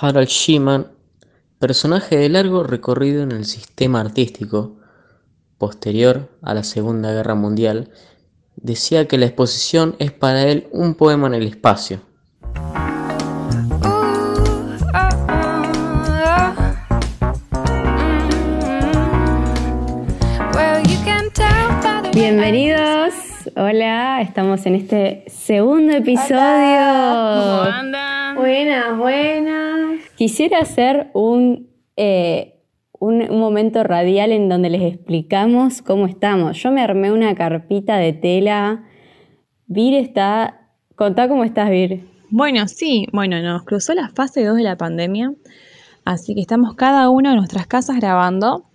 Harald Schimann, personaje de largo recorrido en el sistema artístico posterior a la Segunda Guerra Mundial, decía que la exposición es para él un poema en el espacio. Bienvenidos, hola, estamos en este segundo episodio. ¿Cómo andan? Buenas, buenas. Quisiera hacer un, eh, un, un momento radial en donde les explicamos cómo estamos. Yo me armé una carpita de tela. Vir está... Contá cómo estás, Vir. Bueno, sí, bueno, nos cruzó la fase 2 de la pandemia, así que estamos cada uno en nuestras casas grabando.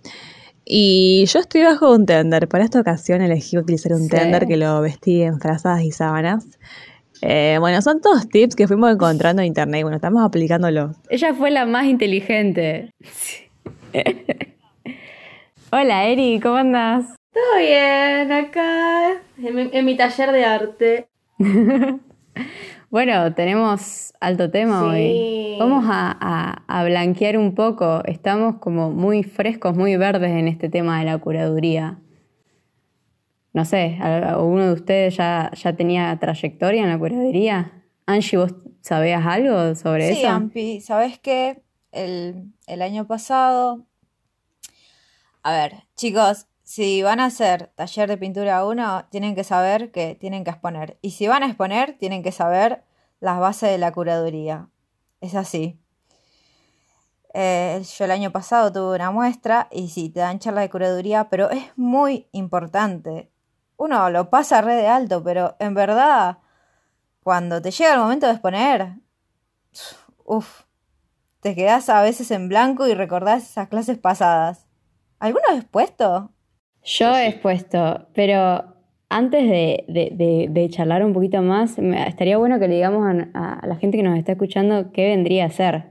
Y yo estoy bajo un tender. Para esta ocasión elegí utilizar un Sí. tender que lo vestí en frazadas y sábanas. Eh, bueno, son todos tips que fuimos encontrando en internet. y Bueno, estamos aplicándolo. Ella fue la más inteligente. Hola, Eri, ¿cómo andas? Todo bien, acá en mi, en mi taller de arte. Bueno, tenemos alto tema Sí. hoy. Vamos a, a- a blanquear un poco. Estamos como muy frescos, muy verdes en este tema de la curaduría. No sé, ¿alguno de ustedes ya, ya tenía trayectoria en la curaduría? Angie, ¿vos sabías algo sobre Sí, eso? Ampi, ¿sabes qué? El, el año pasado. A ver, chicos, si van a hacer taller de pintura 1, tienen que saber que tienen que exponer. Y si van a exponer, tienen que saber las bases de la curaduría. Es así. Eh, yo el año pasado tuve una muestra y sí, te dan charla de curaduría, pero es muy importante. Uno lo pasa re de alto, pero en verdad, cuando te llega el momento de exponer, Uf, te quedás a veces en blanco y recordás esas clases pasadas. ¿Alguno has expuesto? Yo he expuesto, pero antes de, de- de- de charlar un poquito más, me- estaría bueno que le digamos a, a la gente que nos está escuchando qué vendría a ser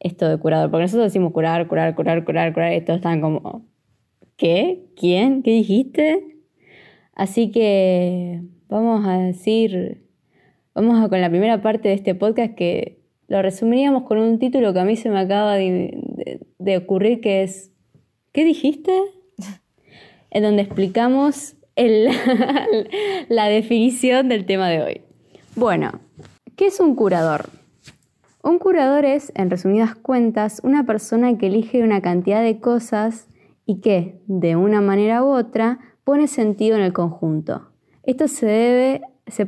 esto de curador. Porque nosotros decimos curar, curar, curar, curar, curar, y todos están como, ¿qué? ¿Quién? ¿Qué dijiste? Así que vamos a decir, vamos a con la primera parte de este podcast que lo resumiríamos con un título que a mí se me acaba de, de- de ocurrir, que es, ¿qué dijiste? en donde explicamos el- la definición del tema de hoy. Bueno, ¿qué es un curador? Un curador es, en resumidas cuentas, una persona que elige una cantidad de cosas y que, de una manera u otra, pone sentido en el conjunto. Esto se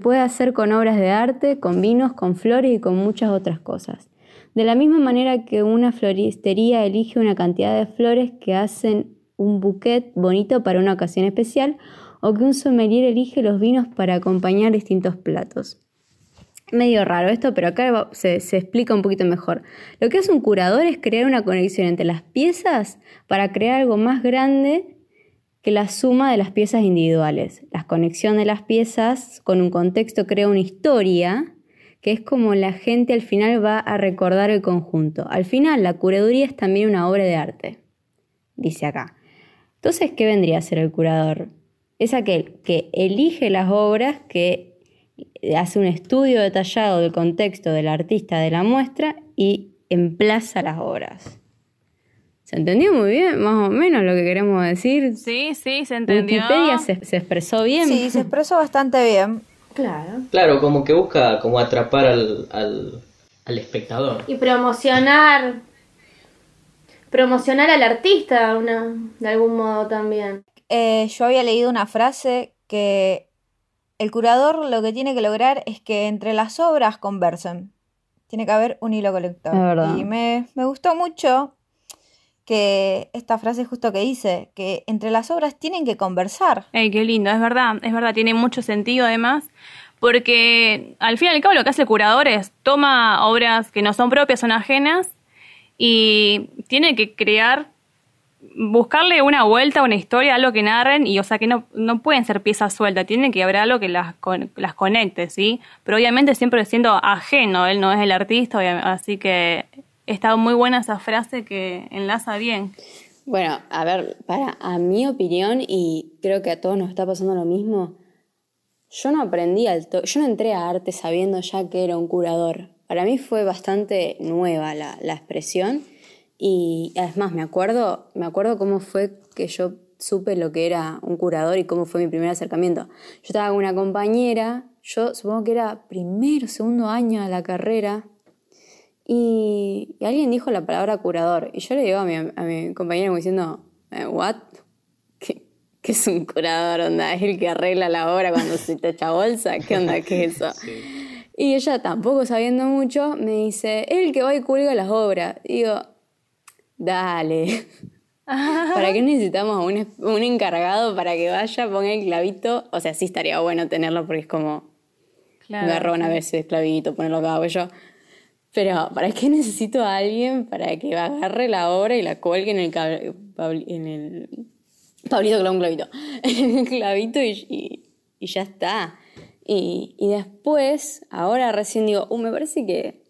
puede hacer con obras de arte, con vinos, con flores y con muchas otras cosas. De la misma manera que una floristería elige una cantidad de flores que hacen un bouquet bonito para una ocasión especial, o que un sommelier elige los vinos para acompañar distintos platos. Medio raro esto, pero acá se explica un poquito mejor. Lo que hace un curador es crear una conexión entre las piezas para crear algo más grande que la suma de las piezas individuales. La conexión de las piezas con un contexto crea una historia que es como la gente al final va a recordar el conjunto. Al final, la curaduría es también una obra de arte, dice acá. Entonces, ¿qué vendría a ser el curador? Es aquel que elige las obras, que hace un estudio detallado del contexto del artista de la muestra y emplaza las obras. ¿Se entendió muy bien, más o menos, lo que queremos decir? Sí, sí, se entendió. Wikipedia se, se expresó bien. Sí, se expresó bastante bien. Claro. Claro, como que busca como atrapar al, al, al espectador. Y promocionar. Promocionar al artista una, de algún modo también. Eh, yo había leído una frase que el curador lo que tiene que lograr es que entre las obras conversen. Tiene que haber un hilo verdad. Y me, me gustó mucho que esta frase justo que dice, que entre las obras tienen que conversar. Qué lindo, es verdad, es verdad, tiene mucho sentido además, porque al fin y al cabo lo que hace el curador es toma obras que no son propias, son ajenas, y tiene que crear, buscarle una vuelta, una historia, algo que narren, y o sea que no, no pueden ser piezas sueltas, tiene que haber algo que las, con- las conecte, ¿sí? Pero obviamente siempre siendo ajeno, él no es el artista, así que está muy buena esa frase que enlaza bien. Bueno, a ver, para a mi opinión, y creo que a todos nos está pasando lo mismo, yo no aprendí al yo no entré a arte sabiendo ya que era un curador. para mí fue bastante nueva la, la expresión y además me acuerdo, me acuerdo cómo fue que yo supe lo que era un curador y cómo fue mi primer acercamiento. Yo estaba con una compañera, yo supongo que era primero, segundo año de la carrera, y, y alguien dijo la palabra curador. Y yo le digo a mi, a mi compañera como diciendo, eh, ¿what? ¿Qué, ¿Qué es un curador? Onda? ¿Es el que arregla la obra cuando se te echa bolsa? ¿Qué onda? ¿Qué es eso? Y ella, tampoco sabiendo mucho, me dice, es el que va y cuelga las obras. Y digo, dale. ¿Para qué necesitamos a un, un encargado para que vaya, ponga el clavito? O sea, sí estaría bueno tenerlo porque es como Claro, garrón a veces, clavito, ponerlo acá, yo. Pero, ¿para qué necesito a alguien para que agarre la obra y la cuelgue en el en Pablito clava un clavito. El clavito y, y- ya está. Y, después, ahora recién digo, uh, me parece que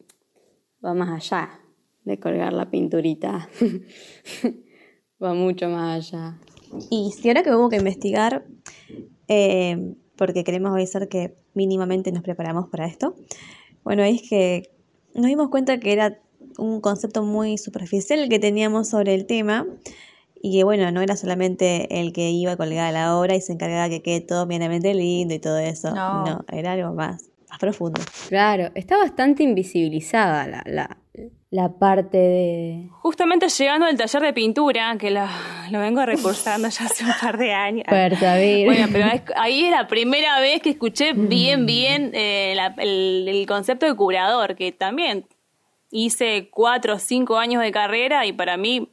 va más allá de colgar la pinturita. va mucho más allá. Y si ahora que hubo que investigar, eh, porque queremos avisar que mínimamente nos preparamos para esto, bueno, es que nos dimos cuenta que era un concepto muy superficial el que teníamos sobre el tema y que bueno, no era solamente el que iba a colgar la obra y se encargaba que quede todo medianamente lindo y todo eso. No. No, era algo más, más profundo. Claro, está bastante invisibilizada la, la, la parte de... Justamente llegando al taller de pintura, que lo, lo vengo recursando ya hace un par de años. Puerta Vir. Bueno, pero es- ahí es la primera vez que escuché bien, bien eh, la- el, el concepto de curador, que también hice cuatro o cinco años de carrera y para mí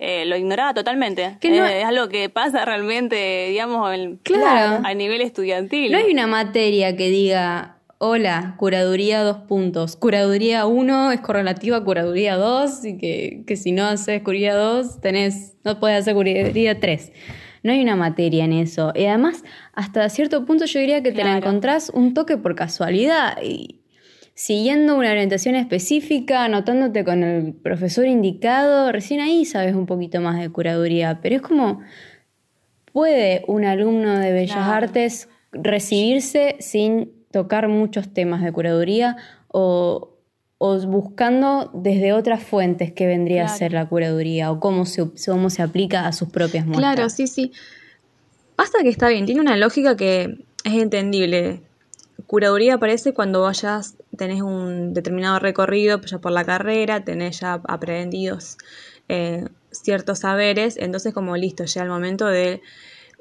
eh, lo ignoraba totalmente. Que no- Eh, es algo que pasa realmente, digamos, en- Claro. a nivel estudiantil. No hay una materia que diga, hola, curaduría dos puntos. Curaduría uno es correlativa a curaduría dos y que, que si no haces curaduría dos, tenés, no puedes hacer curaduría tres. No hay una materia en eso. Y además, hasta cierto punto yo diría que te la encontrás un toque por casualidad. Y siguiendo una orientación específica, anotándote con el profesor indicado, recién ahí sabes un poquito más de curaduría. Pero es como, ¿puede un alumno de Bellas Claro. Artes recibirse sin tocar muchos temas de curaduría o, o buscando desde otras fuentes que vendría a ser la curaduría o cómo se, cómo se aplica a sus propias muestras? Claro, sí, sí. Pasa que está bien, tiene una lógica que es entendible. Curaduría aparece cuando vayas, tenés un determinado recorrido ya por la carrera, tenés ya aprendidos eh, ciertos saberes, entonces como listo, llega el momento de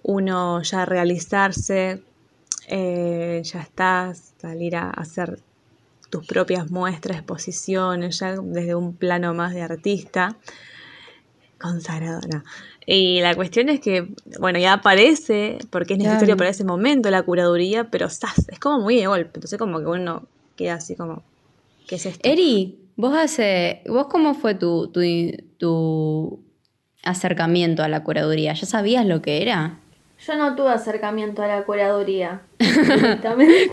uno ya realizarse, eh, ya estás, salir a hacer tus propias muestras, exposiciones, ya desde un plano más de artista, consagrado, no. Y la cuestión es que, bueno, ya aparece, porque es necesario Claro. para ese momento la curaduría, pero ¡zas! es como muy de golpe, entonces como que uno queda así como, ¿qué es esto? Eri, vos hace, vos cómo fue tu, tu, tu acercamiento a la curaduría? ¿Ya sabías lo que era? Yo no tuve acercamiento a la curaduría.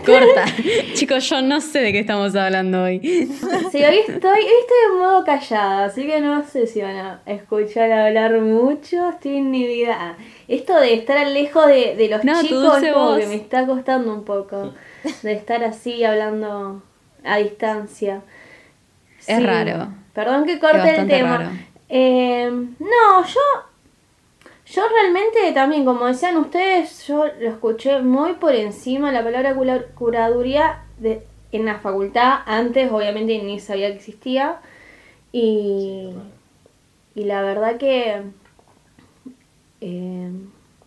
Corta. Chicos, yo no sé de qué estamos hablando hoy. Sí, hoy estoy, hoy estoy en modo callada, así que no sé si van a escuchar hablar mucho, estoy inhibida. Esto de estar lejos de, de los No, chicos es como que me está costando un poco. De estar así hablando a distancia. Es Sí. raro. Perdón que corte el tema. Eh, no, yo yo realmente también, como decían ustedes, yo lo escuché muy por encima la palabra cura- curaduría en la facultad. Antes, obviamente, ni sabía que existía. Y, y la verdad que. eh,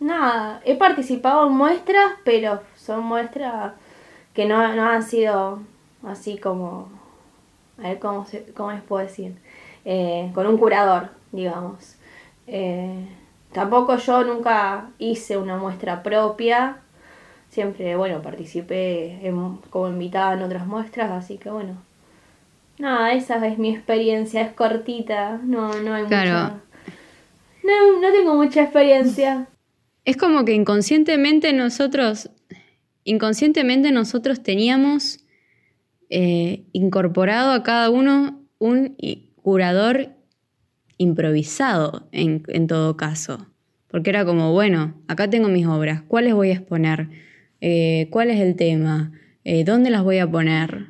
nada, he participado en muestras, pero son muestras que no, no han sido así como. A ver cómo, se, cómo les puedo decir. Eh, con un curador, digamos. Eh, tampoco yo nunca hice una muestra propia. Siempre, bueno, participé en- como invitada en otras muestras, así que bueno. Nada, esa es mi experiencia, es cortita, no, no hay Claro. mucha. No, no tengo mucha experiencia. Es como que inconscientemente nosotros, inconscientemente nosotros teníamos eh, incorporado a cada uno un curador improvisado en, en todo caso. Porque era como, bueno, acá tengo mis obras, ¿cuáles voy a exponer? Eh, ¿Cuál es el tema? Eh, ¿Dónde las voy a poner?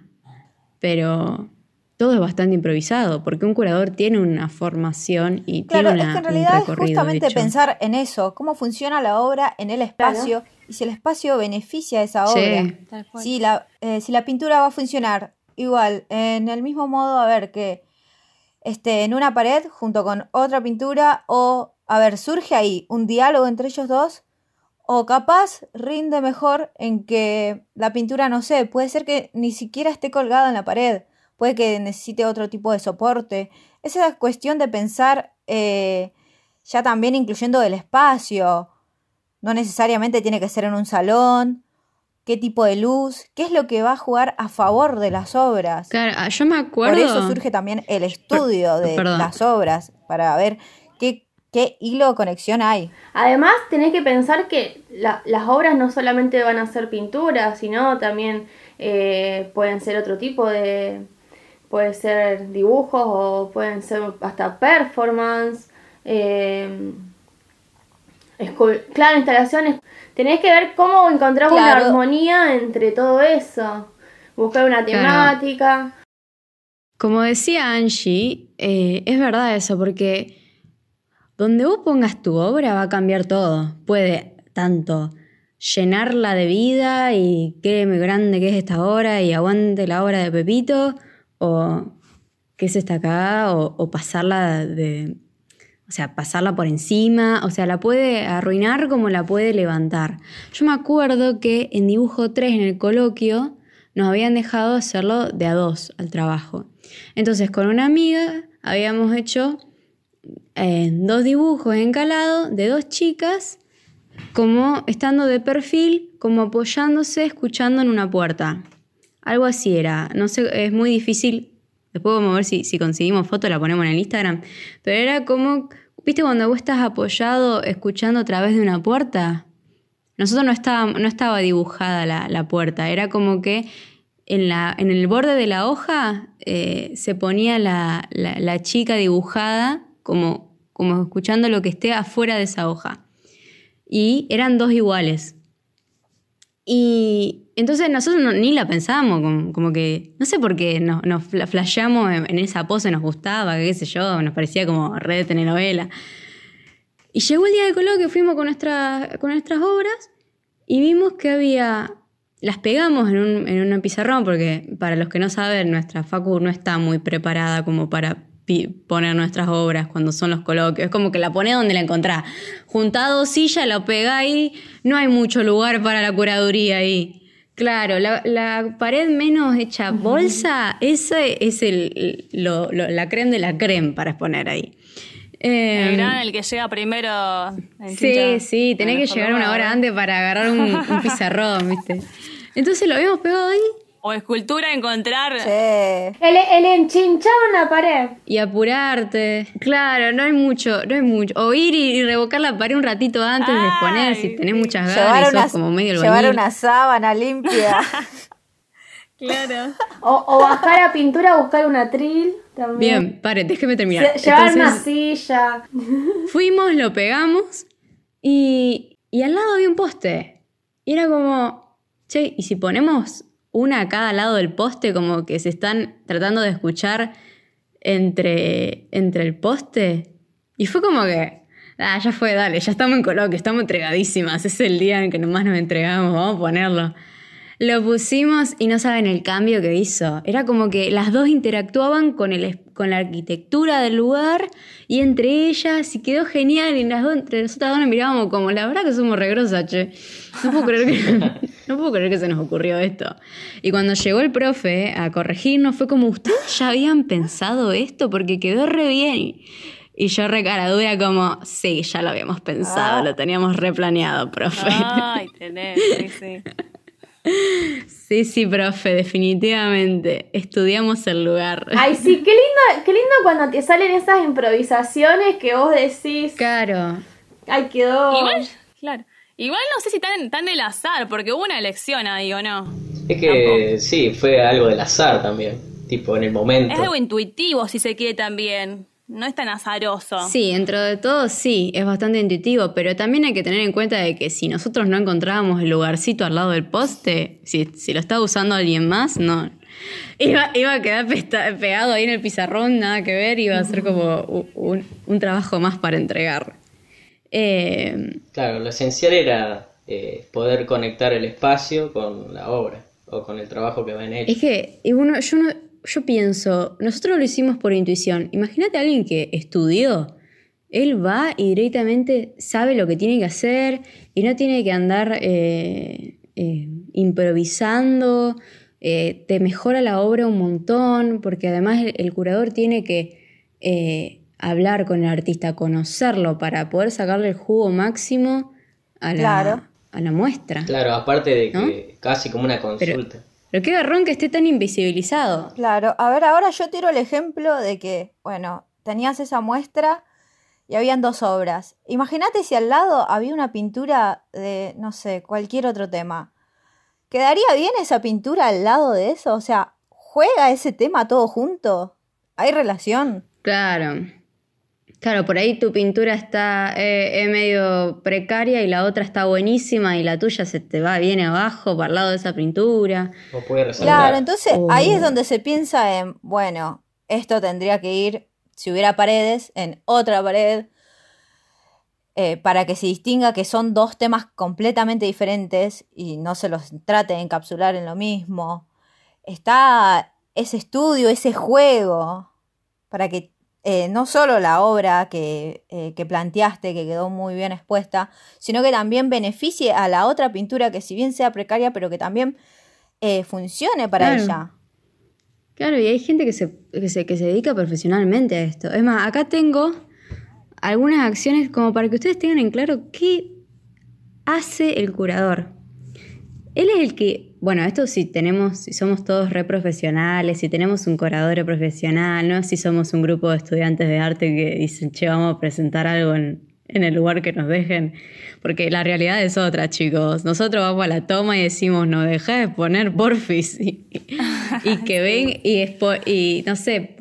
pero todo es bastante improvisado, porque un curador tiene una formación y Claro, tiene es una, que en un realidad es justamente hecho. pensar en eso, cómo funciona la obra en el espacio y si el espacio beneficia a esa Sí. obra. Tal cual. Si la, eh, si la pintura va a funcionar igual, en el mismo modo, a ver, que este, en una pared junto con otra pintura o, a ver, surge ahí un diálogo entre ellos dos o capaz rinde mejor en que la pintura, no sé, puede ser que ni siquiera esté colgada en la pared, puede que necesite otro tipo de soporte. Esa cuestión de pensar eh, ya también incluyendo el espacio, no necesariamente tiene que ser en un salón, qué tipo de luz, qué es lo que va a jugar a favor de las obras. Claro, ah, yo me acuerdo... Por eso surge también el estudio de perdón. las obras, para ver qué, qué hilo o conexión hay. Además, tenés que pensar que la- las obras no solamente van a ser pinturas, sino también eh, pueden ser otro tipo de... Puede ser dibujos o pueden ser hasta performance. eh, claro, instalaciones. Tenés que ver cómo encontrar una Claro. armonía entre todo eso. Buscar una Claro. temática. Como decía Angie, eh, es verdad eso, porque donde vos pongas tu obra va a cambiar todo. Puede tanto llenarla de vida y qué grande que es esta obra y aguante la obra de Pepito, o qué es esta acá, o, o pasarla de. O sea, pasarla por encima, o sea, la puede arruinar como la puede levantar. Yo me acuerdo que en dibujo 3, en el coloquio, nos habían dejado hacerlo de a dos al trabajo. Entonces, con una amiga habíamos hecho eh, dos dibujos encalados de dos chicas, como estando de perfil, como apoyándose, escuchando en una puerta. Algo así era. No sé, es muy difícil. Después vamos a ver si, conseguimos foto, la ponemos en el Instagram. Pero era como, ¿viste cuando vos estás apoyado escuchando a través de una puerta? Nosotros no estaba, no estaba dibujada la, la puerta, era como que en, la, en el borde de la hoja eh, se ponía la, la- la chica dibujada como, como escuchando lo que esté afuera de esa hoja. Y eran dos iguales. Y entonces nosotros no- ni la pensábamos, como, como que, no sé por qué nos, nos fla- flasheamos en, esa pose, nos gustaba, qué sé yo, nos parecía como red de telenovela. Y llegó el día del coloquio, fuimos con, nuestra- con nuestras obras y vimos que había, las pegamos en un, en un pizarrón, porque para los que no saben, nuestra facu no está muy preparada como para poner nuestras obras cuando son los coloquios. Es como que la pone donde la encontrás. Juntado silla, la pegáis, no hay mucho lugar para la curaduría ahí. Claro, la, la pared menos hecha bolsa, ese es el, lo- lo- la creme de la creme para exponer ahí. El Eh, gran, el que llega primero. en Sí, sí, tenés que llegar una hora antes para agarrar un, un pizarrón, ¿viste? Entonces lo habíamos pegado ahí O escultura, encontrar. Sí. El, el enchinchado en la pared. y apurarte. Claro, no hay mucho, no hay mucho. O ir y, y revocar la pared un ratito antes de exponer, si tenés muchas ganas Llevar, y sos una, como medio llevar una sábana limpia. Claro. O, o bajar a pintura a buscar un atril también. Bien, pare, déjeme terminar. Se- llevar una silla. Fuimos, lo pegamos y, y al lado había un poste. Y era como, che, ¿y si ponemos una a cada lado del poste como que se están tratando de escuchar entre, entre el poste? Y fue como que, ah, ya fue, dale, ya estamos en coloquio, estamos entregadísimas, es el día en que nomás nos entregamos, vamos a ponerlo. Lo pusimos y no saben el cambio que hizo. Era como que las dos interactuaban con, el, con la arquitectura del lugar y entre ellas y quedó genial. Y las dos, entre nosotras dos nos mirábamos como, la verdad que somos regrosas, che. No puedo, creer que, no puedo creer que se nos ocurrió esto. Y cuando llegó el profe a corregirnos fue como, ¿ustedes ya habían pensado esto? Porque quedó re bien. Y yo re cara dura como, sí, ya lo habíamos pensado, Ah. lo teníamos replaneado, profe. Ay, tenés, sí, sí. Sí, sí, profe, definitivamente. Estudiamos el lugar. Ay, sí, qué lindo, qué lindo cuando te salen esas improvisaciones que vos decís. Claro. Ay, quedó. Igual, claro. Igual no sé si tan, tan del azar, porque hubo una elección ahí, ¿o no? Es que sí, fue algo del azar también. Tipo, en el momento. Es algo intuitivo, si se quiere también. No es tan azaroso. Sí, dentro de todo sí, es bastante intuitivo, pero también hay que tener en cuenta de que si nosotros no encontrábamos el lugarcito al lado del poste, si, si lo estaba usando alguien más, no, Iba, iba a quedar pesta- pegado ahí en el pizarrón, nada que ver, iba a ser como un, un trabajo más para entregar. Eh, Claro, lo esencial era eh, poder conectar el espacio con la obra o con el trabajo que ven hecho. es que, y uno, yo, no, yo pienso, nosotros lo hicimos por intuición. Imagínate a alguien que estudió. Él va y directamente sabe lo que tiene que hacer y no tiene que andar eh, eh, improvisando. eh, te mejora la obra un montón, porque además el, el curador tiene que eh, hablar con el artista, conocerlo para poder sacarle el jugo máximo a la, Claro. a la muestra. Claro, aparte de que ¿No? casi como una consulta. Pero qué garrón que esté tan invisibilizado. Claro, a ver, ahora yo tiro el ejemplo de que, bueno, tenías esa muestra y habían dos obras. Imagínate si al lado había una pintura de, no sé, cualquier otro tema. ¿Quedaría bien esa pintura al lado de eso? O sea, ¿juega ese tema todo junto? ¿Hay relación? Claro. Claro, por ahí tu pintura está eh, medio precaria y la otra está buenísima y la tuya se te va bien abajo para el lado de esa pintura. O puede resaltar. Claro, entonces Oh. ahí es donde se piensa en, bueno, esto tendría que ir, si hubiera paredes, en otra pared, eh, para que se distinga que son dos temas completamente diferentes y no se los trate de encapsular en lo mismo. Está ese estudio, ese juego, para que eh, no solo la obra que, eh, que planteaste, que quedó muy bien expuesta, sino que también beneficie a la otra pintura que si bien sea precaria, pero que también eh, funcione para Claro. ella. Claro, y hay gente que se, que, se, que se dedica profesionalmente a esto. Es más, acá tengo algunas acciones como para que ustedes tengan en claro qué hace el curador. Él es el que, bueno, esto si tenemos, si somos todos re profesionales, si tenemos un curador profesional, ¿no? Si somos un grupo de estudiantes de arte que dicen, che, vamos a presentar algo en, en el lugar que nos dejen. Porque la realidad es otra, chicos. Nosotros vamos a la toma y decimos, no, deja de poner porfis. Y, y que ven y, no sé,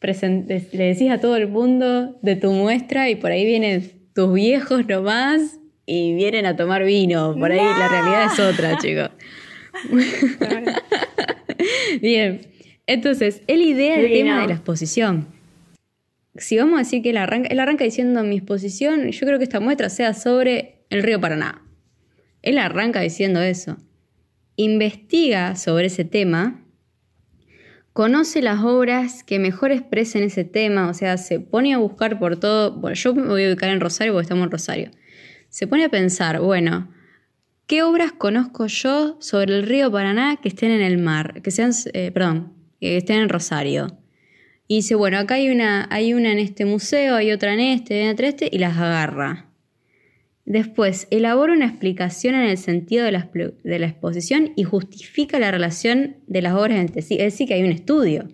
le decís a todo el mundo de tu muestra y por ahí vienen tus viejos nomás y vienen a tomar vino. Por ahí la realidad es otra, chicos. Bien, entonces, él idea el tema de la exposición. Si vamos a decir que él arranca, él arranca diciendo mi exposición, yo creo que esta muestra sea sobre el río Paraná. Él arranca diciendo eso. Investiga sobre ese tema, conoce las obras que mejor expresen ese tema, o sea, se pone a buscar por todo. Bueno, yo me voy a ubicar en Rosario porque estamos en Rosario. Se pone a pensar, bueno, ¿qué obras conozco yo sobre el río Paraná que estén en el mar? Que sean, eh, perdón, que estén en Rosario. Y dice, bueno, acá hay una, hay una en este museo, hay otra en este, hay otra en este, y las agarra. Después, elabora una explicación en el sentido de la, de la exposición y justifica la relación de las obras entre sí. Es decir, que hay un estudio.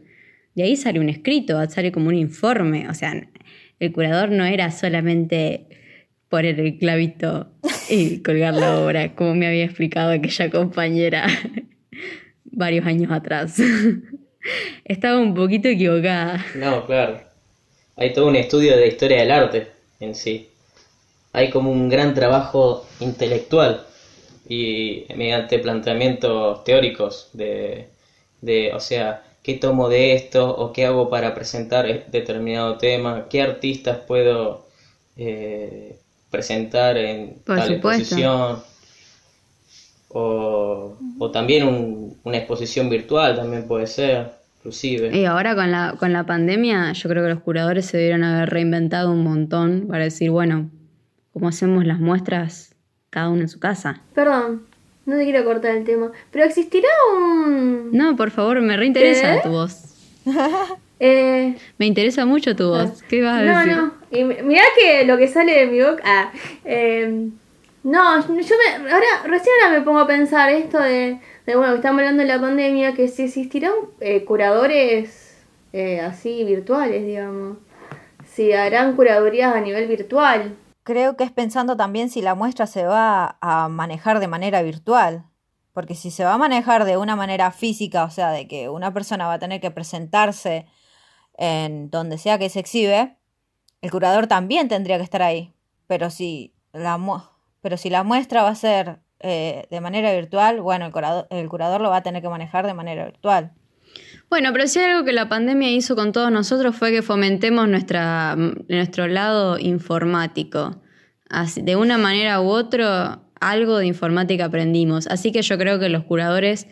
De ahí sale un escrito, sale como un informe. O sea, el curador no era solamente poner el clavito y colgar la obra, como me había explicado aquella compañera varios años atrás. Estaba un poquito equivocada. No, claro. Hay todo un estudio de la historia del arte en sí. Hay como un gran trabajo intelectual y mediante planteamientos teóricos de, de, o sea, qué tomo de esto o qué hago para presentar determinado tema, qué artistas puedo eh, presentar en Por tal supuesto. exposición o, o también un- una exposición virtual también puede ser, inclusive. Y ahora con la, con la pandemia, yo creo que los curadores se debieron haber reinventado un montón para decir, bueno, ¿cómo hacemos las muestras cada uno en su casa? Perdón, no te quiero cortar el tema, pero existirá un... No, por favor, me reinteresa ¿Qué? tu voz. Eh, Me interesa mucho tu voz. ¿Qué vas a no, decir? no, y mi- mirá que lo que sale de mi boca... ah, eh, no, yo me... Ahora, recién ahora me pongo a pensar esto de, de bueno, estamos hablando de la pandemia, que si existirán eh, curadores eh, así virtuales, digamos. Si harán curadurías a nivel virtual. Creo que es pensando también si la muestra se va a manejar de manera virtual. Porque si se va a manejar de una manera física, o sea, de que una persona va a tener que presentarse en donde sea que se exhibe, el curador también tendría que estar ahí. Pero si la, pero si la muestra va a ser eh, de manera virtual, bueno, el curador, el curador lo va a tener que manejar de manera virtual. Bueno, pero si algo que la pandemia hizo con todos nosotros fue que fomentemos nuestra, nuestro lado informático. Así, de una manera u otra, algo de informática aprendimos. Así que yo creo que los curadores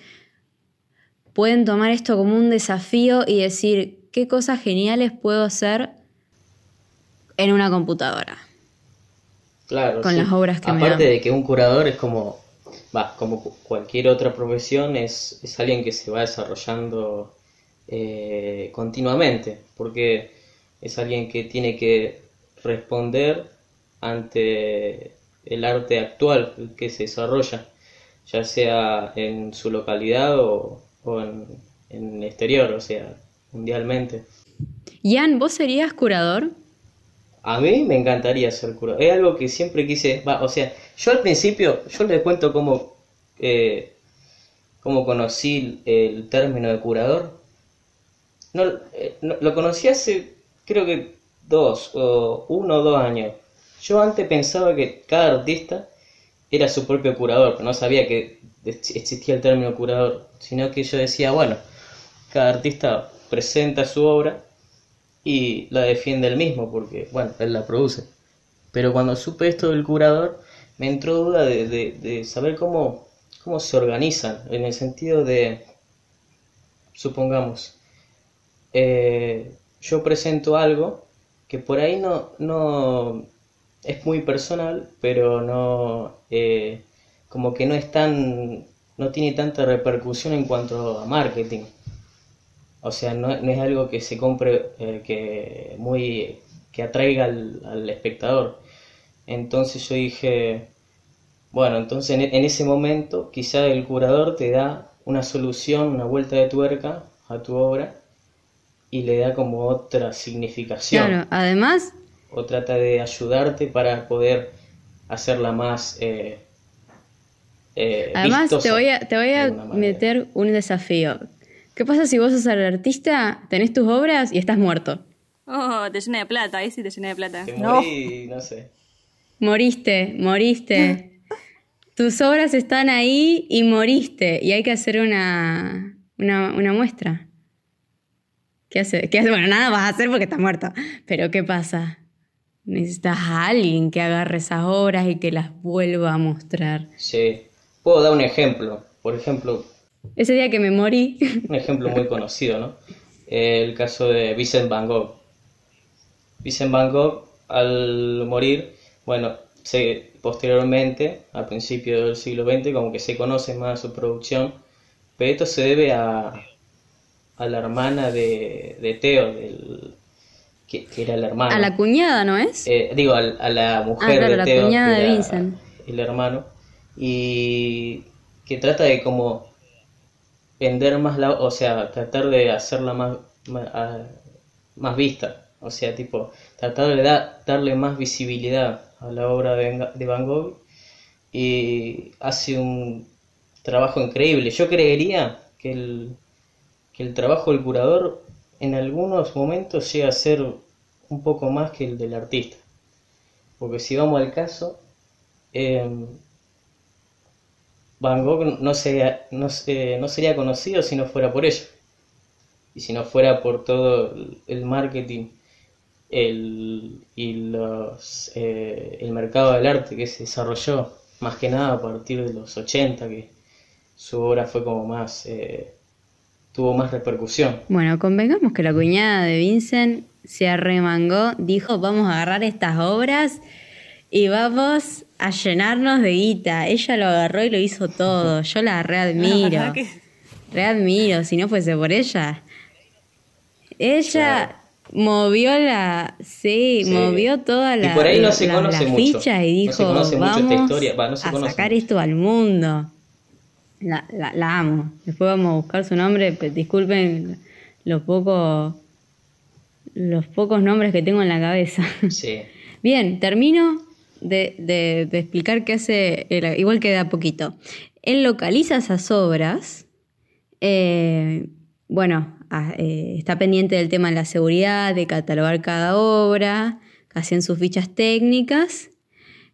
pueden tomar esto como un desafío y decir qué cosas geniales puedo hacer en una computadora. Claro. Con sí. las obras que me Aparte dan. de que un curador es como, va, como cu- cualquier otra profesión, es, es alguien que se va desarrollando eh, continuamente, porque es alguien que tiene que responder ante el arte actual que se desarrolla, ya sea en su localidad o, o en, en el exterior, o sea, mundialmente. Ian, ¿vos serías curador? A mí me encantaría ser curador. Es algo que siempre quise. Va, o sea, yo al principio, yo les cuento cómo, eh, cómo conocí el término de curador. No, eh, no- lo conocí hace, creo que dos, o uno o dos años. Yo antes pensaba que cada artista era su propio curador, pero no sabía que ex- existía el término curador, sino que yo decía, bueno, cada artista presenta su obra y la defiende él mismo porque, bueno, él la produce. Pero cuando supe esto del curador, me entró duda de, de- saber cómo, cómo se organizan, en el sentido de, supongamos, eh, yo presento algo que por ahí no, no es muy personal, pero no, eh, como que no es tan, no tiene tanta repercusión en cuanto a marketing. O sea, no, no es algo que se compre, eh, que muy, que atraiga al, al espectador. Entonces yo dije, bueno, entonces en, en ese momento quizá el curador te da una solución, una vuelta de tuerca a tu obra y le da como otra significación Claro, además, o trata de ayudarte para poder hacerla más eh, eh, además vistosa te voy a, te voy a meter un desafío. ¿Qué pasa si vos sos el artista, tenés tus obras y estás muerto? Oh, te llena de plata, ahí sí te llena de plata. Te No. morí, no sé. Moriste, moriste. Tus obras están ahí y moriste. Y hay que hacer una, una, una muestra. ¿Qué hace? ¿Qué hace? Bueno, nada vas a hacer porque estás muerto. Pero ¿qué pasa? Necesitas a alguien que agarre esas obras y que las vuelva a mostrar. Sí. Puedo dar un ejemplo. Por ejemplo, Ese día que me morí, un ejemplo muy conocido, ¿no? El caso de Vincent Van Gogh. Vincent Van Gogh, al morir, bueno, se, posteriormente, a principios del siglo XX, como que se conoce más su producción, pero esto se debe a, a la hermana de, de Theo, del, que, que era la hermana. a la cuñada, ¿no es? Eh, digo, al- a, la mujer Ah, claro, de la Theo, cuñada de Vincent. el hermano, y que trata de como vender más la, o sea, tratar de hacerla más, más, más vista, o sea, tipo, tratar de da- darle más visibilidad a la obra de, de Van Gogh y hace un trabajo increíble. Yo creería que el, que el trabajo del curador en algunos momentos llega a ser un poco más que el del artista. Porque si vamos al caso, eh, Van Gogh no, sería, no, no sería conocido si no fuera por ello. Y si no fuera por todo el- el marketing el, y los, eh, el mercado del arte que se desarrolló, más que nada a partir de los 80, que su obra fue como más, eh, tuvo más repercusión. Bueno, convengamos que la cuñada de Vincent se arremangó, dijo, vamos a agarrar estas obras y vamos a llenarnos de guita. Ella lo agarró y lo hizo todo. Yo la readmiro. que- Readmiro, si no fuese por ella. Ella movió la, sí, Sí. movió toda Y la, por ahí no se la- conoce la mucho. ficha y No se dijo, conoce mucho esta vamos historia. Va, no se a conoce sacar mucho. esto al mundo. La, la, la amo. Después vamos a buscar su nombre. pe- Disculpen los pocos los pocos nombres que tengo en la cabeza. Sí. Bien, termino de, de- de explicar qué hace, igual queda poquito. Él localiza esas obras, eh, bueno, ah, eh, está pendiente del tema de la seguridad, de catalogar cada obra, hacen sus fichas técnicas,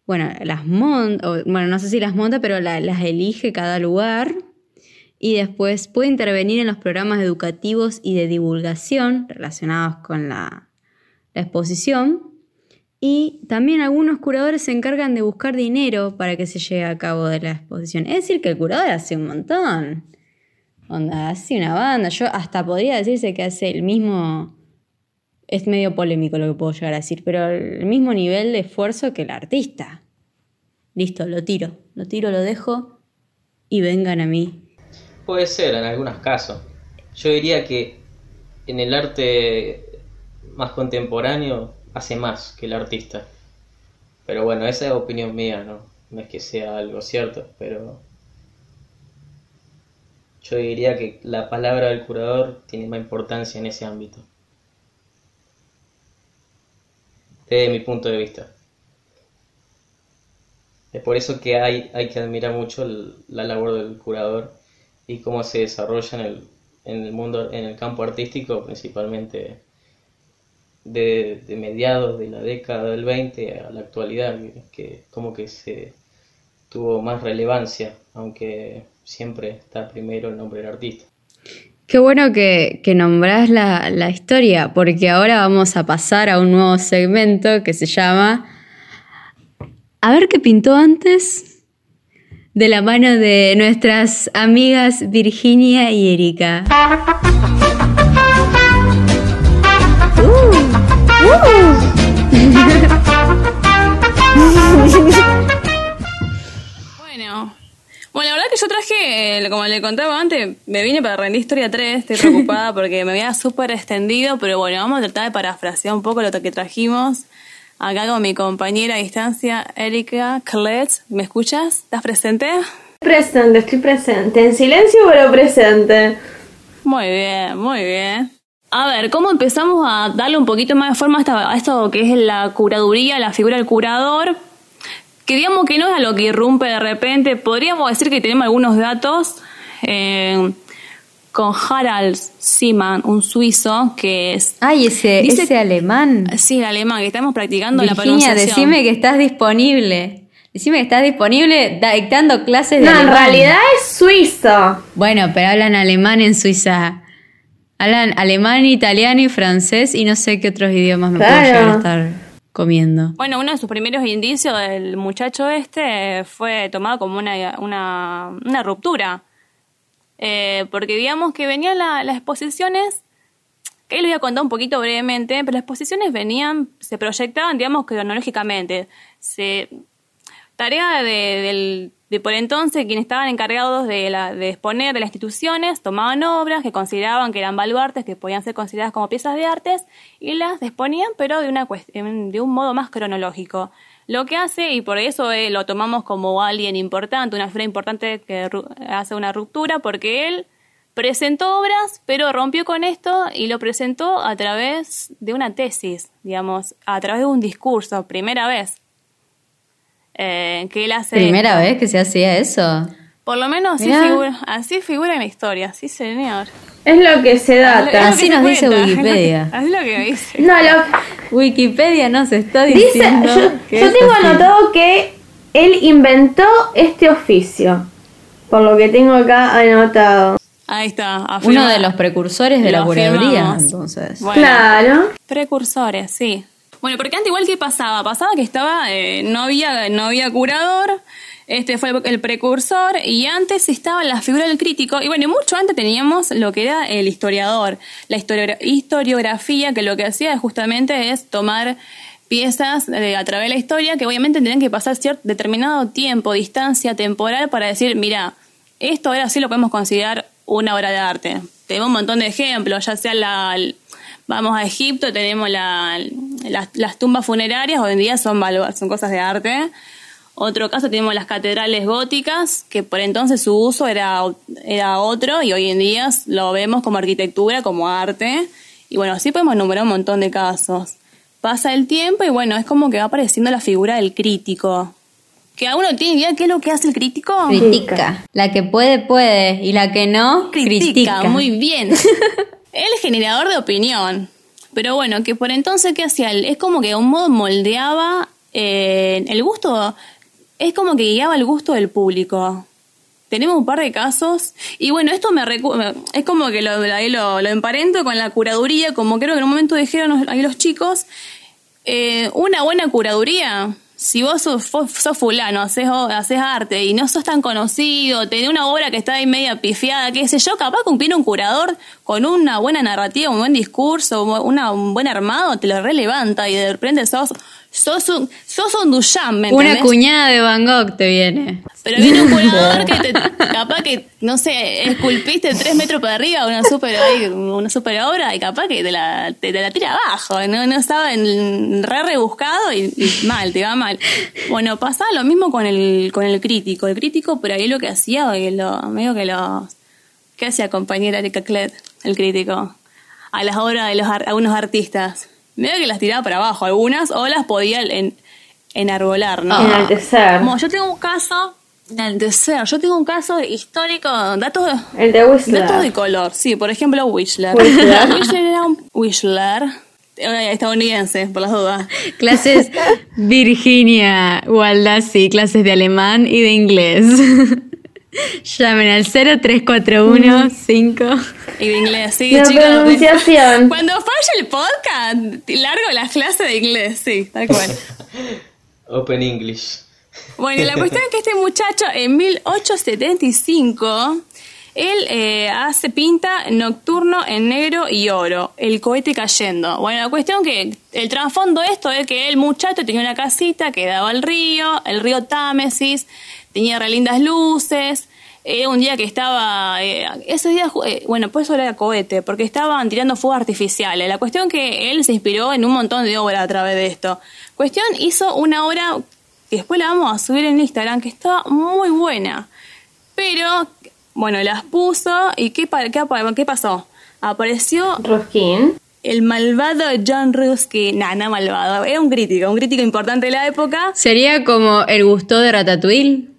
bueno, las monta, bueno, no sé si las monta, pero la- las elige cada lugar y después puede intervenir en los programas educativos y de divulgación relacionados con la exposición. Y también algunos curadores se encargan de buscar dinero para que se lleve a cabo de la exposición. Es decir, que el curador hace un montón. Onda, hace una banda. Yo hasta podría decirse que hace el mismo. Es medio polémico lo que puedo llegar a decir, pero el mismo nivel de esfuerzo que el artista. Listo, lo tiro. Lo tiro, lo dejo y vengan a mí. Puede ser en algunos casos. Yo diría que en el arte más contemporáneo hace más que el artista. Pero bueno, esa es opinión mía, ¿no? No es que sea algo cierto, pero yo diría que la palabra del curador tiene más importancia en ese ámbito. Desde mi punto de vista. Es por eso que hay, hay que admirar mucho la labor del curador y cómo se desarrolla en el, en el mundo, en el campo artístico, principalmente de, mediados de la década del 20 a la actualidad, que como que se tuvo más relevancia, aunque siempre está primero el nombre del artista. Qué bueno que, que nombrás la, la, historia, porque ahora vamos a pasar a un nuevo segmento que se llama A ver qué pintó antes, de la mano de nuestras amigas Virginia y Erika. bueno. Bueno, la verdad que yo traje, como le contaba antes, me vine para rendir Historia 3, estoy preocupada porque me había súper extendido, pero bueno, vamos a tratar de parafrasear un poco lo que trajimos. Acá con mi compañera a distancia, Erika Kletz. ¿Me escuchas? ¿Estás presente? Presente, estoy presente. En silencio, pero presente. Muy bien, muy bien. A ver, ¿cómo empezamos a darle un poquito más de forma a, esto que es la curaduría, la figura del curador? Que digamos que no es a lo que irrumpe de repente. Podríamos decir que tenemos algunos datos eh, con Harald Siemann, un suizo que es... Ay, ese, ese alemán. Sí, el alemán, que estamos practicando Virginia, la pronunciación. decime que estás disponible. Decime que estás disponible dictando clases de No, en realidad es suizo. Bueno, pero hablan alemán en Suiza. Hablan alemán, italiano y francés y no sé qué otros idiomas me puedo Claro. llegar a estar comiendo. Bueno, uno de sus primeros indicios del muchacho este fue tomado como una, una, una ruptura. Eh, porque digamos que venían la- las exposiciones, que ahí lo voy a contar un poquito brevemente, pero las exposiciones venían, se proyectaban, digamos, cronológicamente. Se, tarea de, del- de por entonces, quienes estaban encargados de, la, de exponer de las instituciones, tomaban obras que consideraban que eran baluartes, que podían ser consideradas como piezas de artes, y las exponían, pero de, una de un modo más cronológico. Lo que hace, y por eso eh, lo tomamos como alguien importante, una figura importante que hace una ruptura, porque él presentó obras, pero rompió con esto y lo presentó a través de una tesis, digamos, a través de un discurso, primera vez. Eh, que él hace ¿Primera esto. vez que se hacía eso? Por lo menos así figura, así figura en la historia, sí señor. Es lo que se data. Así nos dice cuenta, Wikipedia. Así es lo que dice. No, lo, Wikipedia nos está dice, diciendo yo, que yo es tengo así. anotado que él inventó este oficio. Por lo que tengo acá anotado. Ahí está. Uno afirma- de los precursores de la Lo afirmamos. entonces. Bueno. Claro. Precursores, sí. Bueno, porque antes igual que pasaba, pasaba que estaba, eh, no había, no había curador, este fue el, precursor, y antes estaba la figura del crítico, y bueno, mucho antes teníamos lo que era el historiador, la historiogra- historiografía, que lo que hacía justamente es tomar piezas a través de la historia que obviamente tenían que pasar cierto determinado tiempo, distancia temporal para decir, mira, esto ahora sí lo podemos considerar una obra de arte. Tenemos un montón de ejemplos, ya sea la, vamos a Egipto, tenemos la, las, las tumbas funerarias, hoy en día son, son cosas de arte. Otro caso tenemos las catedrales góticas, que por entonces su uso era, era otro y hoy en día lo vemos como arquitectura, como arte. Y bueno, así podemos enumerar un montón de casos. Pasa el tiempo y bueno, es como que va apareciendo la figura del crítico. ¿Que a uno tiene idea qué es lo que hace el crítico? Critica. La que puede, puede. Y la que no, critica. Muy bien. el generador de opinión. Pero bueno, que por entonces, ¿qué hacía él? Es como que de un modo moldeaba eh, el gusto, es como que guiaba el gusto del público. tenemos un par de casos. Y bueno, esto me recu- es como que lo, lo, lo emparento con la curaduría, como creo que en un momento dijeron ahí los chicos, eh, una buena curaduría. Si vos sos, fulano, haces, haces arte y no sos tan conocido, tenés una obra que está ahí media pifiada, qué sé yo, capaz viene un curador con una buena narrativa, un buen discurso, una, un buen armado, te lo relevanta y de repente sos, sos un, sos un Duchamp, ¿me Una entendés? cuñada de Van Gogh te viene. Pero viene un curador que te, capaz que, no sé, esculpiste tres metros para arriba una super, una super obra y capaz que te la, te, te la tira abajo, no, no estaba en, re rebuscado y, y mal, te va mal. Bueno, pasaba lo mismo con el, con el crítico. El crítico por ahí lo que hacía, que lo, medio que lo, ¿qué hacía compañera Erika Klett, el crítico? A las obras de los ar- algunos artistas. Medio que las tiraba para abajo algunas o las podía en, enarbolar, ¿no? Enaltecer. Como yo tengo un caso deseo, yo tengo un caso histórico, datos de, El de Whistler. datos de color. Sí, por ejemplo, Whistler. Whistler. Whistler era un Whistler eh, estadounidense, por las dudas. Clases Virginia Waldasi, clases de alemán y de inglés. Llamen al 0341 5. Y de inglés, sí, La chicos. pronunciación. Cuando falla el podcast, largo las clases de inglés, sí, tal cual. Open English. Bueno, la cuestión es que este muchacho en 1875, él eh, hace pinta nocturno en negro y oro, el cohete cayendo. Bueno, la cuestión que el trasfondo de esto es que el muchacho tenía una casita que daba al río, el río Támesis, tenía re lindas luces. Era un día que estaba, eh, ese día, eh, bueno, pues eso era cohete, porque estaban tirando fuegos artificiales. La cuestión que él se inspiró en un montón de obras a través de esto. Cuestión hizo una obra que después la vamos a subir en Instagram, que está muy buena. Pero, bueno, las puso y ¿qué, qué, qué pasó? Apareció Ruskin. el malvado John Ruskin. Nah, no malvado, era un crítico, un crítico importante de la época. Sería como el gusto de Ratatouille.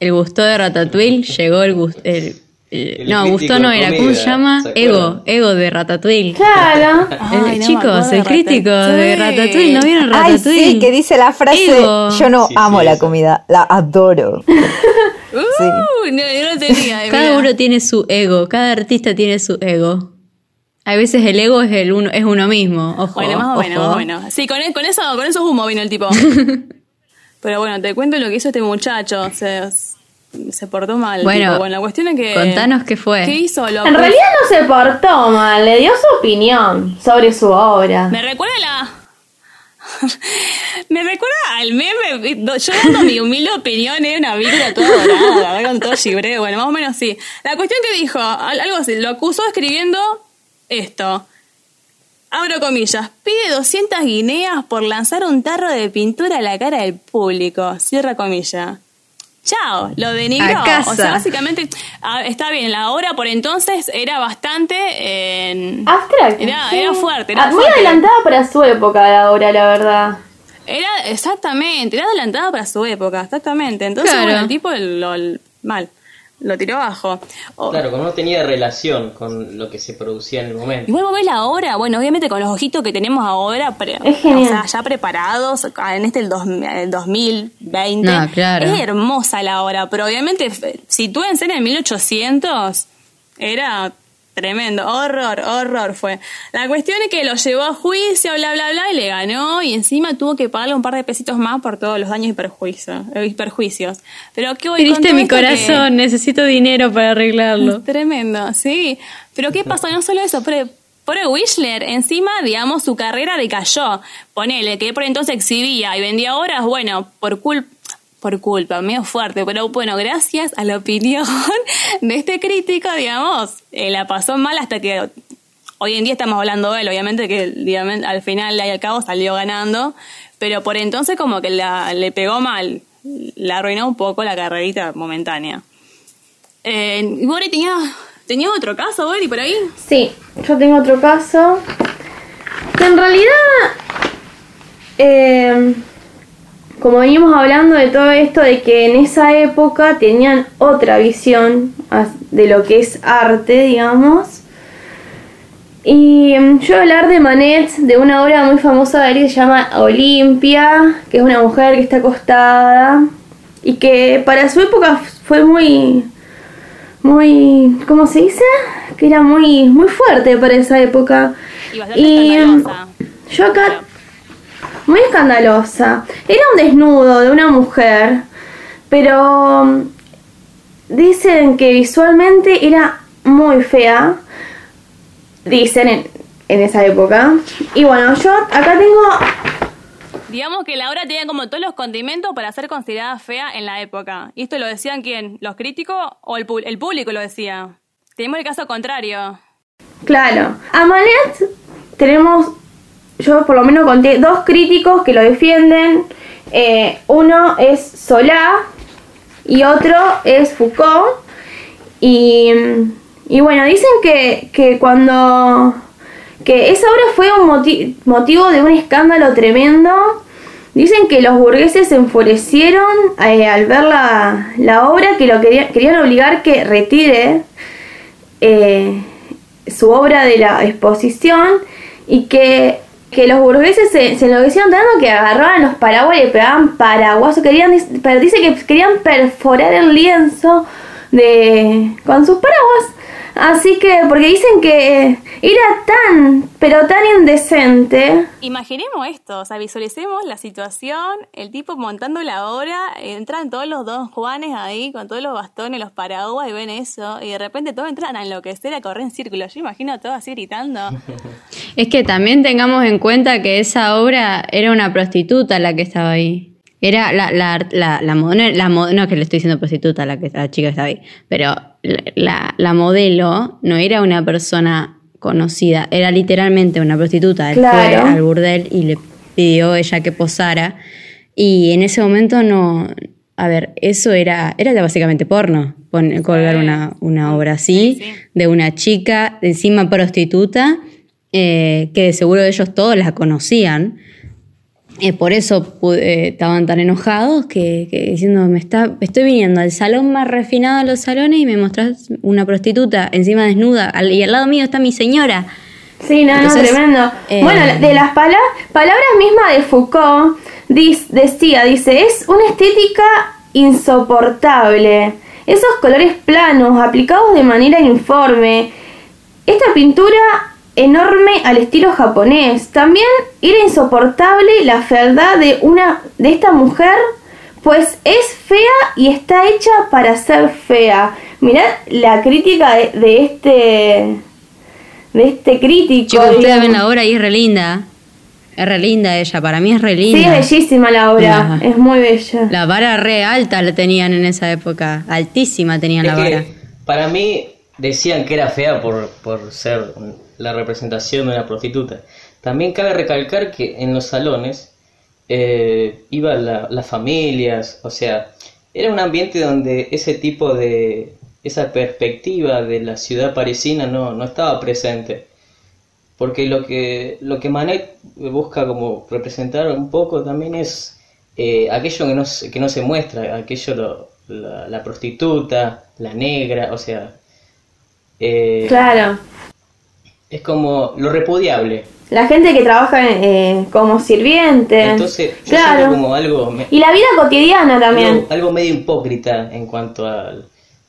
El gusto de Ratatouille llegó el gusto. El, el- El no, gusto no era. ¿Cómo se llama? ¿se Ego. Ego de Ratatouille. Claro. El- Ay, no chicos, el crítico de Ratatouille. ¿No vieron Ay, Ratatouille? sí, que dice la frase, Ego. yo no Sí, amo sí, la comida, la adoro. Uh, no, yo no tenía. Cada mira. uno tiene su ego. Cada artista tiene su ego. A veces el ego es el uno, es uno mismo. Ojo. Bueno, más o menos, ojo. más o menos. Sí, con, con eso, con esos humo vino el tipo. Pero bueno, te cuento lo que hizo este muchacho. Se, se portó mal. Bueno, tipo. bueno, la cuestión es que. contanos qué fue. ¿Qué hizo? Lo En realidad no se portó mal, le dio su opinión sobre su obra. Me recuerda a la. Me recuerda al meme. Yo dando mi humilde opinión, era una víctima toda dorada, con todo chibreo. Bueno, más o menos sí. La cuestión que dijo, al- algo así, lo acusó escribiendo esto. Abro comillas. Pide 200 guineas por lanzar un tarro de pintura a la cara del público. Cierra comilla. Chao, lo denigró. A casa. O sea, básicamente, está bien, la obra por entonces era bastante... eh, Abstracta. Era- sí. era fuerte, era Ah, Muy fuerte. adelantada para su época la obra, la verdad. Era exactamente, era adelantada para su época, exactamente. Entonces, Claro. bueno, el tipo lo, lo- mal, lo tiró abajo. O- Claro, como no tenía relación con lo que se producía en el momento. Igual vos ves la obra, bueno, obviamente con los ojitos que tenemos ahora, pre- o sea, ya preparados ah, en este el, dos- el 2020. No, claro. Es hermosa la obra, pero obviamente f- si tú en en 1800 era tremendo, horror, horror fue. La cuestión es que lo llevó a juicio, bla, bla, bla, y le ganó, y encima tuvo que pagarle un par de pesitos más por todos los daños y perjuicios. eh, y perjuicios. Pero ¿qué voy todo mi que- corazón, necesito dinero para arreglarlo. Tremendo, sí. Pero ¿qué pasó? No solo eso, pero por Wishler, encima, digamos, su carrera decayó. Ponele, que por entonces exhibía y vendía obras, bueno, por culpa por culpa, medio fuerte, pero bueno, gracias a la opinión de este crítico, digamos, eh, la pasó mal hasta que hoy en día estamos hablando de él, obviamente que digamos, al final y al cabo salió ganando, pero por entonces como que la, le pegó mal, la arruinó un poco la carrerita momentánea. Eh, Bori tenía, tenía otro caso, Bori, por ahí. Sí, yo tengo otro caso. Que en realidad, eh, como venimos hablando de todo esto, de que en esa época tenían otra visión de lo que es arte, digamos. Y mm, yo voy a hablar de Manet, de una obra muy famosa de él que se llama Olimpia, que es una mujer que está acostada y que para su época fue muy, muy, ¿cómo se dice? Que era muy, muy fuerte para esa época. Y Y em, yo acá, muy escandalosa. Era un desnudo de una mujer, pero mm, dicen que visualmente era muy fea. Dicen en, en esa época. Y bueno, yo acá tengo Digamos que la obra tenía como todos los condimentos para ser considerada fea en la época. ¿Y esto lo decían quién? ¿Los críticos o el, el público lo decía? Tenemos el caso contrario. Claro. A Manet tenemos, yo por lo menos conté dos críticos que lo defienden. Eh, uno es Solá y otro es Foucault. Y, y bueno, dicen que, que cuando... que esa obra fue un moti- motivo de un escándalo tremendo. Dicen que los burgueses se enfurecieron eh, al ver la, la obra, que lo querían, querían obligar que retire eh, su obra de la exposición y que, que los burgueses se, se enloquecieron tanto que agarraban los paraguas y le pegaban paraguasos, querían, dice que querían perforar el lienzo de con sus paraguas. Así que, porque dicen que era tan, pero tan indecente. Imaginemos esto, o sea, visualicemos la situación, el tipo montando la obra, entran todos los dos Juanes ahí con todos los bastones, los paraguas y ven eso, y de repente todos entran a enloquecer, a correr en círculo. Yo imagino a todos así gritando. Es que también tengamos en cuenta que esa obra era una prostituta la que estaba ahí. Era la, la, la, la, no es que le estoy diciendo prostituta a la, que, la chica que estaba ahí, pero la, la modelo no era una persona conocida, era literalmente una prostituta. Él Claro. fue al burdel y le pidió ella que posara. Y en ese momento no. A ver, eso era, era básicamente porno, pon- colgar una, una obra así, Sí, sí. de una chica, encima prostituta, eh, que de seguro ellos todos la conocían. Eh, por eso eh, estaban tan enojados que, que diciendo, me está, estoy viniendo al salón más refinado de los salones y me mostrás una prostituta encima desnuda al- y al lado mío está mi señora. Sí, no, no, Entonces, tremendo. eh, Bueno, de las pala- palabras mismas de Foucault, dis- decía, dice, es una estética insoportable. Esos colores planos, aplicados de manera informe. Esta pintura enorme al estilo japonés. También era insoportable la fealdad de una de esta mujer, pues es fea y está hecha para ser fea. Mirad la crítica de, de este de este crítico. Chicos, ustedes ven la obra y es re linda. Es re linda ella, para mí es re Sí, linda. es bellísima la obra, Ajá. es muy bella. La vara re alta la tenían en esa época, altísima tenían Es la vara. para mí decían que era fea por, por ser la representación de una prostituta. También cabe recalcar que en los salones eh, iban la- las familias, o sea, era un ambiente donde ese tipo de, esa perspectiva de la ciudad parisina no, no estaba presente. Porque lo que, lo que Manet busca como representar un poco también es eh, aquello que no, que no se muestra, aquello lo- la, la prostituta, la negra, o sea, eh, Claro. Es como lo repudiable. La gente que trabaja eh, como sirviente. Entonces, claro. como algo, me- Y la vida cotidiana también. algo, algo medio hipócrita en cuanto a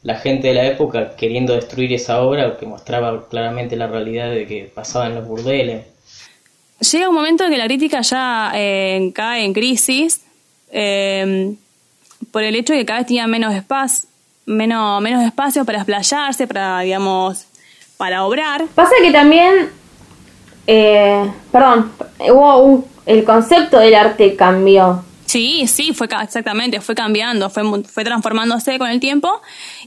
la gente de la época queriendo destruir esa obra que mostraba claramente la realidad de que pasaba en los burdeles. Llega un momento en que la crítica ya eh, cae en crisis eh, por el hecho de que cada vez tenía menos espacio, menos, menos espacio para explayarse, para, digamos, para obrar. Pasa que también, eh, perdón, hubo un, el concepto del arte cambió. Sí, sí, fue exactamente, fue cambiando, fue, fue transformándose con el tiempo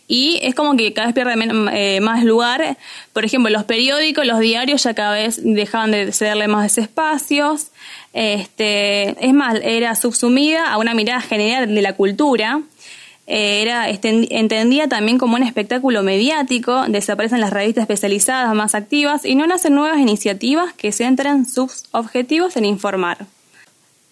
y es como que cada vez pierde eh, más lugar. Por ejemplo, los periódicos, los diarios ya cada vez dejaban de cederle más espacios. Este, es más, era subsumida a una mirada general de la cultura. Eh, era esten- entendida también como un espectáculo mediático, desaparecen las revistas especializadas más activas y no nacen nuevas iniciativas que centran sus objetivos en informar.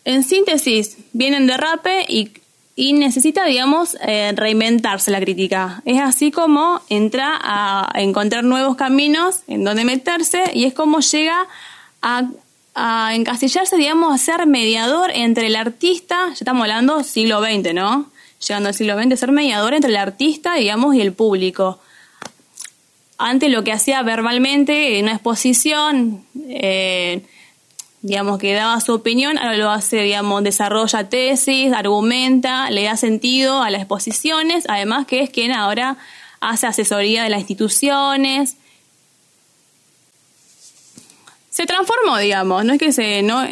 En síntesis, vienen de rape y, y necesita, digamos, eh, reinventarse la crítica. Es así como entra a encontrar nuevos caminos en donde meterse y es como llega a, a encasillarse, digamos, a ser mediador entre el artista, ya estamos hablando siglo XX, ¿no? Llegando al siglo XX, ser mediador entre el artista, digamos, y el público. Antes lo que hacía verbalmente en una exposición, eh, digamos, que daba su opinión, ahora lo hace, digamos, desarrolla tesis, argumenta, le da sentido a las exposiciones, además que es quien ahora hace asesoría de las instituciones. Se transformó, digamos, no es que se... No,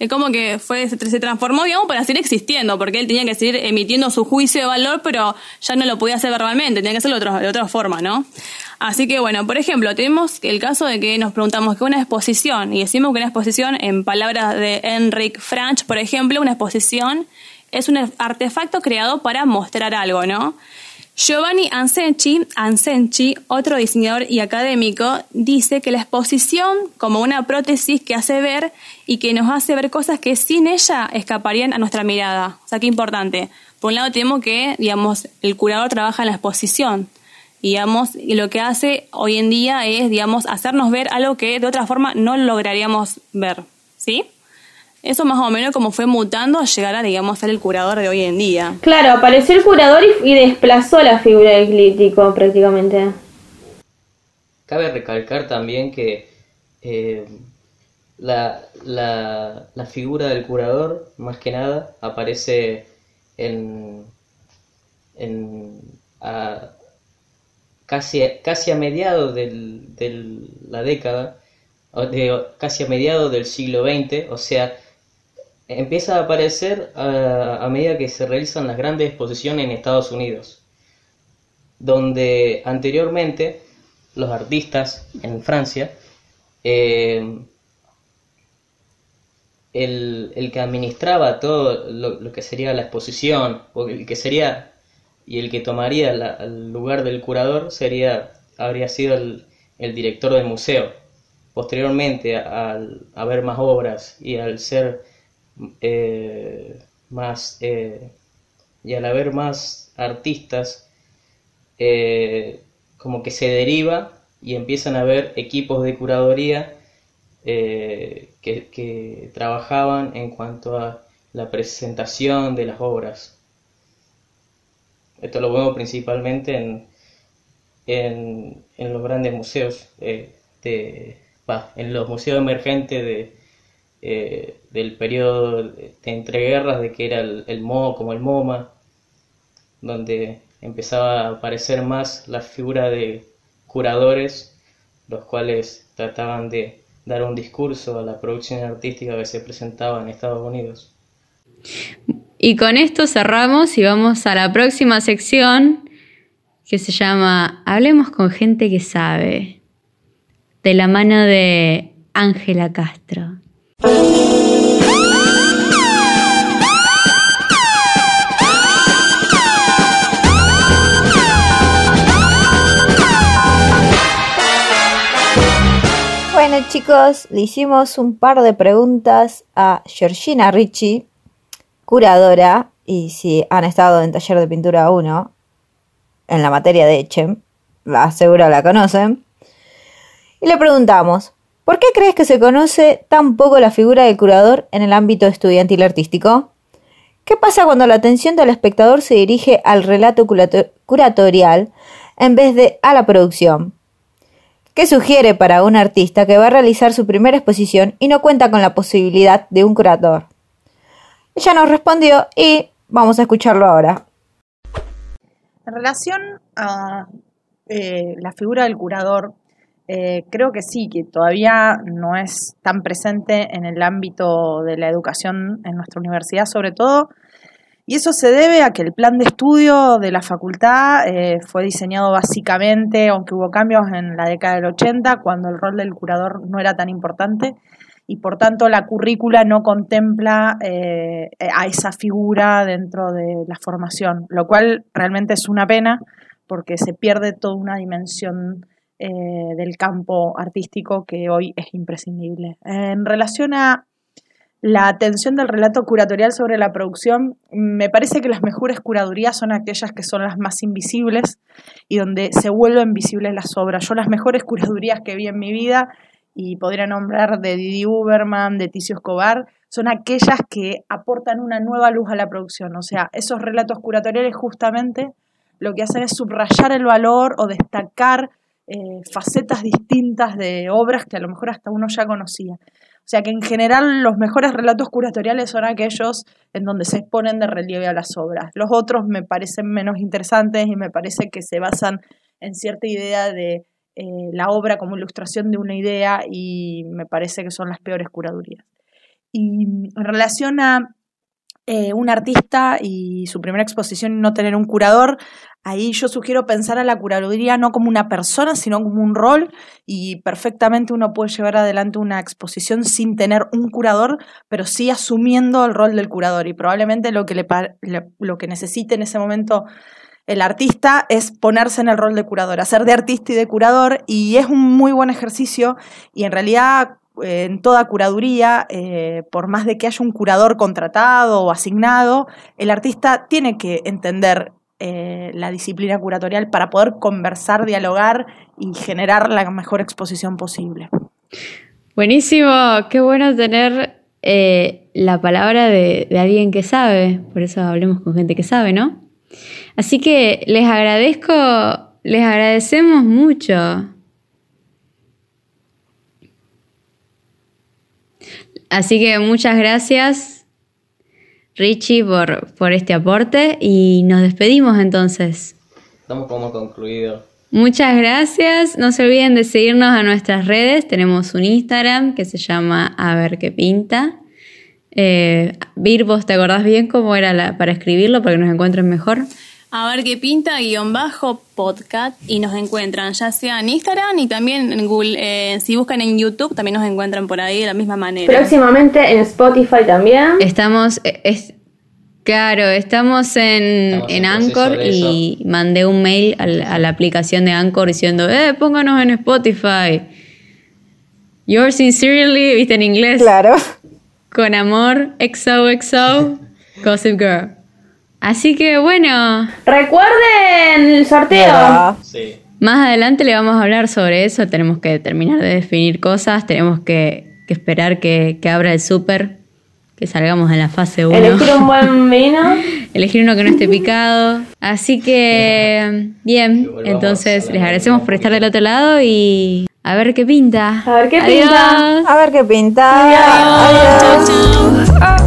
es como que fue se transformó, digamos, para seguir existiendo, porque él tenía que seguir emitiendo su juicio de valor, pero ya no lo podía hacer verbalmente, tenía que hacerlo de, de otra forma, ¿no? Así que bueno, por ejemplo, tenemos el caso de que nos preguntamos qué es una exposición y decimos que una exposición, en palabras de Enric Franch, por ejemplo, una exposición es un artefacto creado para mostrar algo, ¿no? Giovanni Ansenci, otro diseñador y académico, dice que la exposición como una prótesis que hace ver y que nos hace ver cosas que sin ella escaparían a nuestra mirada. O sea, qué importante. Por un lado tenemos que, digamos, el curador trabaja en la exposición, digamos, y lo que hace hoy en día es, digamos, hacernos ver algo que de otra forma no lograríamos ver, ¿sí? Eso más o menos como fue mutando a llegar a, digamos, ser el curador de hoy en día. Claro, apareció el curador y, desplazó la figura del crítico prácticamente. Cabe recalcar también que eh, la, la, figura del curador, más que nada, aparece en, en casi, casi a mediados de la década, de, casi a mediados del siglo XX, o sea, empieza a aparecer a, medida que se realizan las grandes exposiciones en Estados Unidos, donde anteriormente los artistas en Francia, eh, el, que administraba todo lo, que sería la exposición, o el que sería y el que tomaría el lugar del curador sería habría sido el, director del museo. Posteriormente, al haber más obras y al ser eh, más eh, y al haber más artistas eh, como que se deriva y empiezan a haber equipos de curaduría que, trabajaban en cuanto a la presentación de las obras. Esto lo vemos principalmente en, en, en los grandes museos, de, en los museos emergentes de, eh, del periodo de entreguerras, de que era el, el MO como el MoMA, donde empezaba a aparecer más la figura de curadores, los cuales trataban de dar un discurso a la producción artística que se presentaba en Estados Unidos. Y con esto cerramos y vamos a la próxima sección que se llama Hablemos con gente que sabe, de la mano de Ángela Castro. Chicos, le hicimos un par de preguntas a Georgina Ricci, curadora, y si han estado en taller de pintura 1, en la materia de Echem, la seguro la conocen, y le preguntamos, ¿Por qué crees que se conoce tan poco la figura del curador en el ámbito estudiantil artístico? ¿Qué pasa cuando la atención del espectador se dirige al relato curatorial en vez de a la producción? ¿Qué sugiere para un artista que va a realizar su primera exposición y no cuenta con la posibilidad de un curador? Ella nos respondió y vamos a escucharlo ahora. En relación a eh, la figura del curador, eh, creo que sí, que todavía no es tan presente en el ámbito de la educación en nuestra universidad, sobre todo. Y eso se debe a que el plan de estudio de la facultad eh, fue diseñado básicamente, aunque hubo cambios en la década del 80, cuando el rol del curador no era tan importante, y por tanto la currícula no contempla eh, a esa figura dentro de la formación, lo cual realmente es una pena porque se pierde toda una dimensión eh, del campo artístico que hoy es imprescindible. En relación a la atención del relato curatorial sobre la producción, me parece que las mejores curadurías son aquellas que son las más invisibles y donde se vuelven visibles las obras. Yo las mejores curadurías que vi en mi vida y podría nombrar de Didi Uberman, de Ticio Escobar, son aquellas que aportan una nueva luz a la producción. O sea, esos relatos curatoriales justamente lo que hacen es subrayar el valor o destacar eh, facetas distintas de obras que a lo mejor hasta uno ya conocía. O sea que en general los mejores relatos curatoriales son aquellos en donde se exponen de relieve a las obras. Los otros me parecen menos interesantes y me parece que se basan en cierta idea de eh, la obra como ilustración de una idea y me parece que son las peores curadurías. Y en relación a eh, un artista y su primera exposición y no tener un curador, ahí yo sugiero pensar a la curaduría no como una persona, sino como un rol y perfectamente uno puede llevar adelante una exposición sin tener un curador, pero sí asumiendo el rol del curador. Y probablemente lo que, le, lo que necesite en ese momento el artista es ponerse en el rol de curador, hacer de artista y de curador y es un muy buen ejercicio. Y en realidad eh, en toda curaduría, eh, por más de que haya un curador contratado o asignado, el artista tiene que entender eh, la disciplina curatorial para poder conversar, dialogar y generar la mejor exposición posible. Buenísimo, qué bueno tener la palabra de alguien que sabe, por eso hablemos con gente que sabe, ¿no? Así que les agradezco, les agradecemos mucho. Así que muchas gracias, Richie, por, por este aporte y nos despedimos entonces. Estamos como concluido. Muchas gracias. No se olviden de seguirnos a nuestras redes. Tenemos un Instagram que se llama A ver qué pinta. Eh, Vir, ¿vos te acordás bien cómo era la, para escribirlo para que nos encuentren mejor? A ver qué pinta, guion bajo, podcast, y nos encuentran ya sea en Instagram y también en Google. Eh, si buscan en YouTube, también nos encuentran por ahí de la misma manera. Próximamente en Spotify también. Estamos, eh, es, claro, estamos en, en, Anchor y mandé un mail a la, a la, aplicación de Anchor diciendo, eh, pónganos en Spotify. Yours sincerely, viste en inglés. Claro. Con amor, XOXO, Gossip Girl. Así que bueno. Recuerden el sorteo. Sí. Más adelante le vamos a hablar sobre eso. Tenemos que terminar de definir cosas. Tenemos que, que esperar que, que, abra el súper. Que salgamos en la fase 1. Elegir un buen vino. Elegir uno que no esté picado. Así que, bien. Entonces, les agradecemos por estar del otro lado y a ver qué pinta. A ver qué Adiós. pinta. A ver qué pinta. Adiós. Adiós. Chau, chau.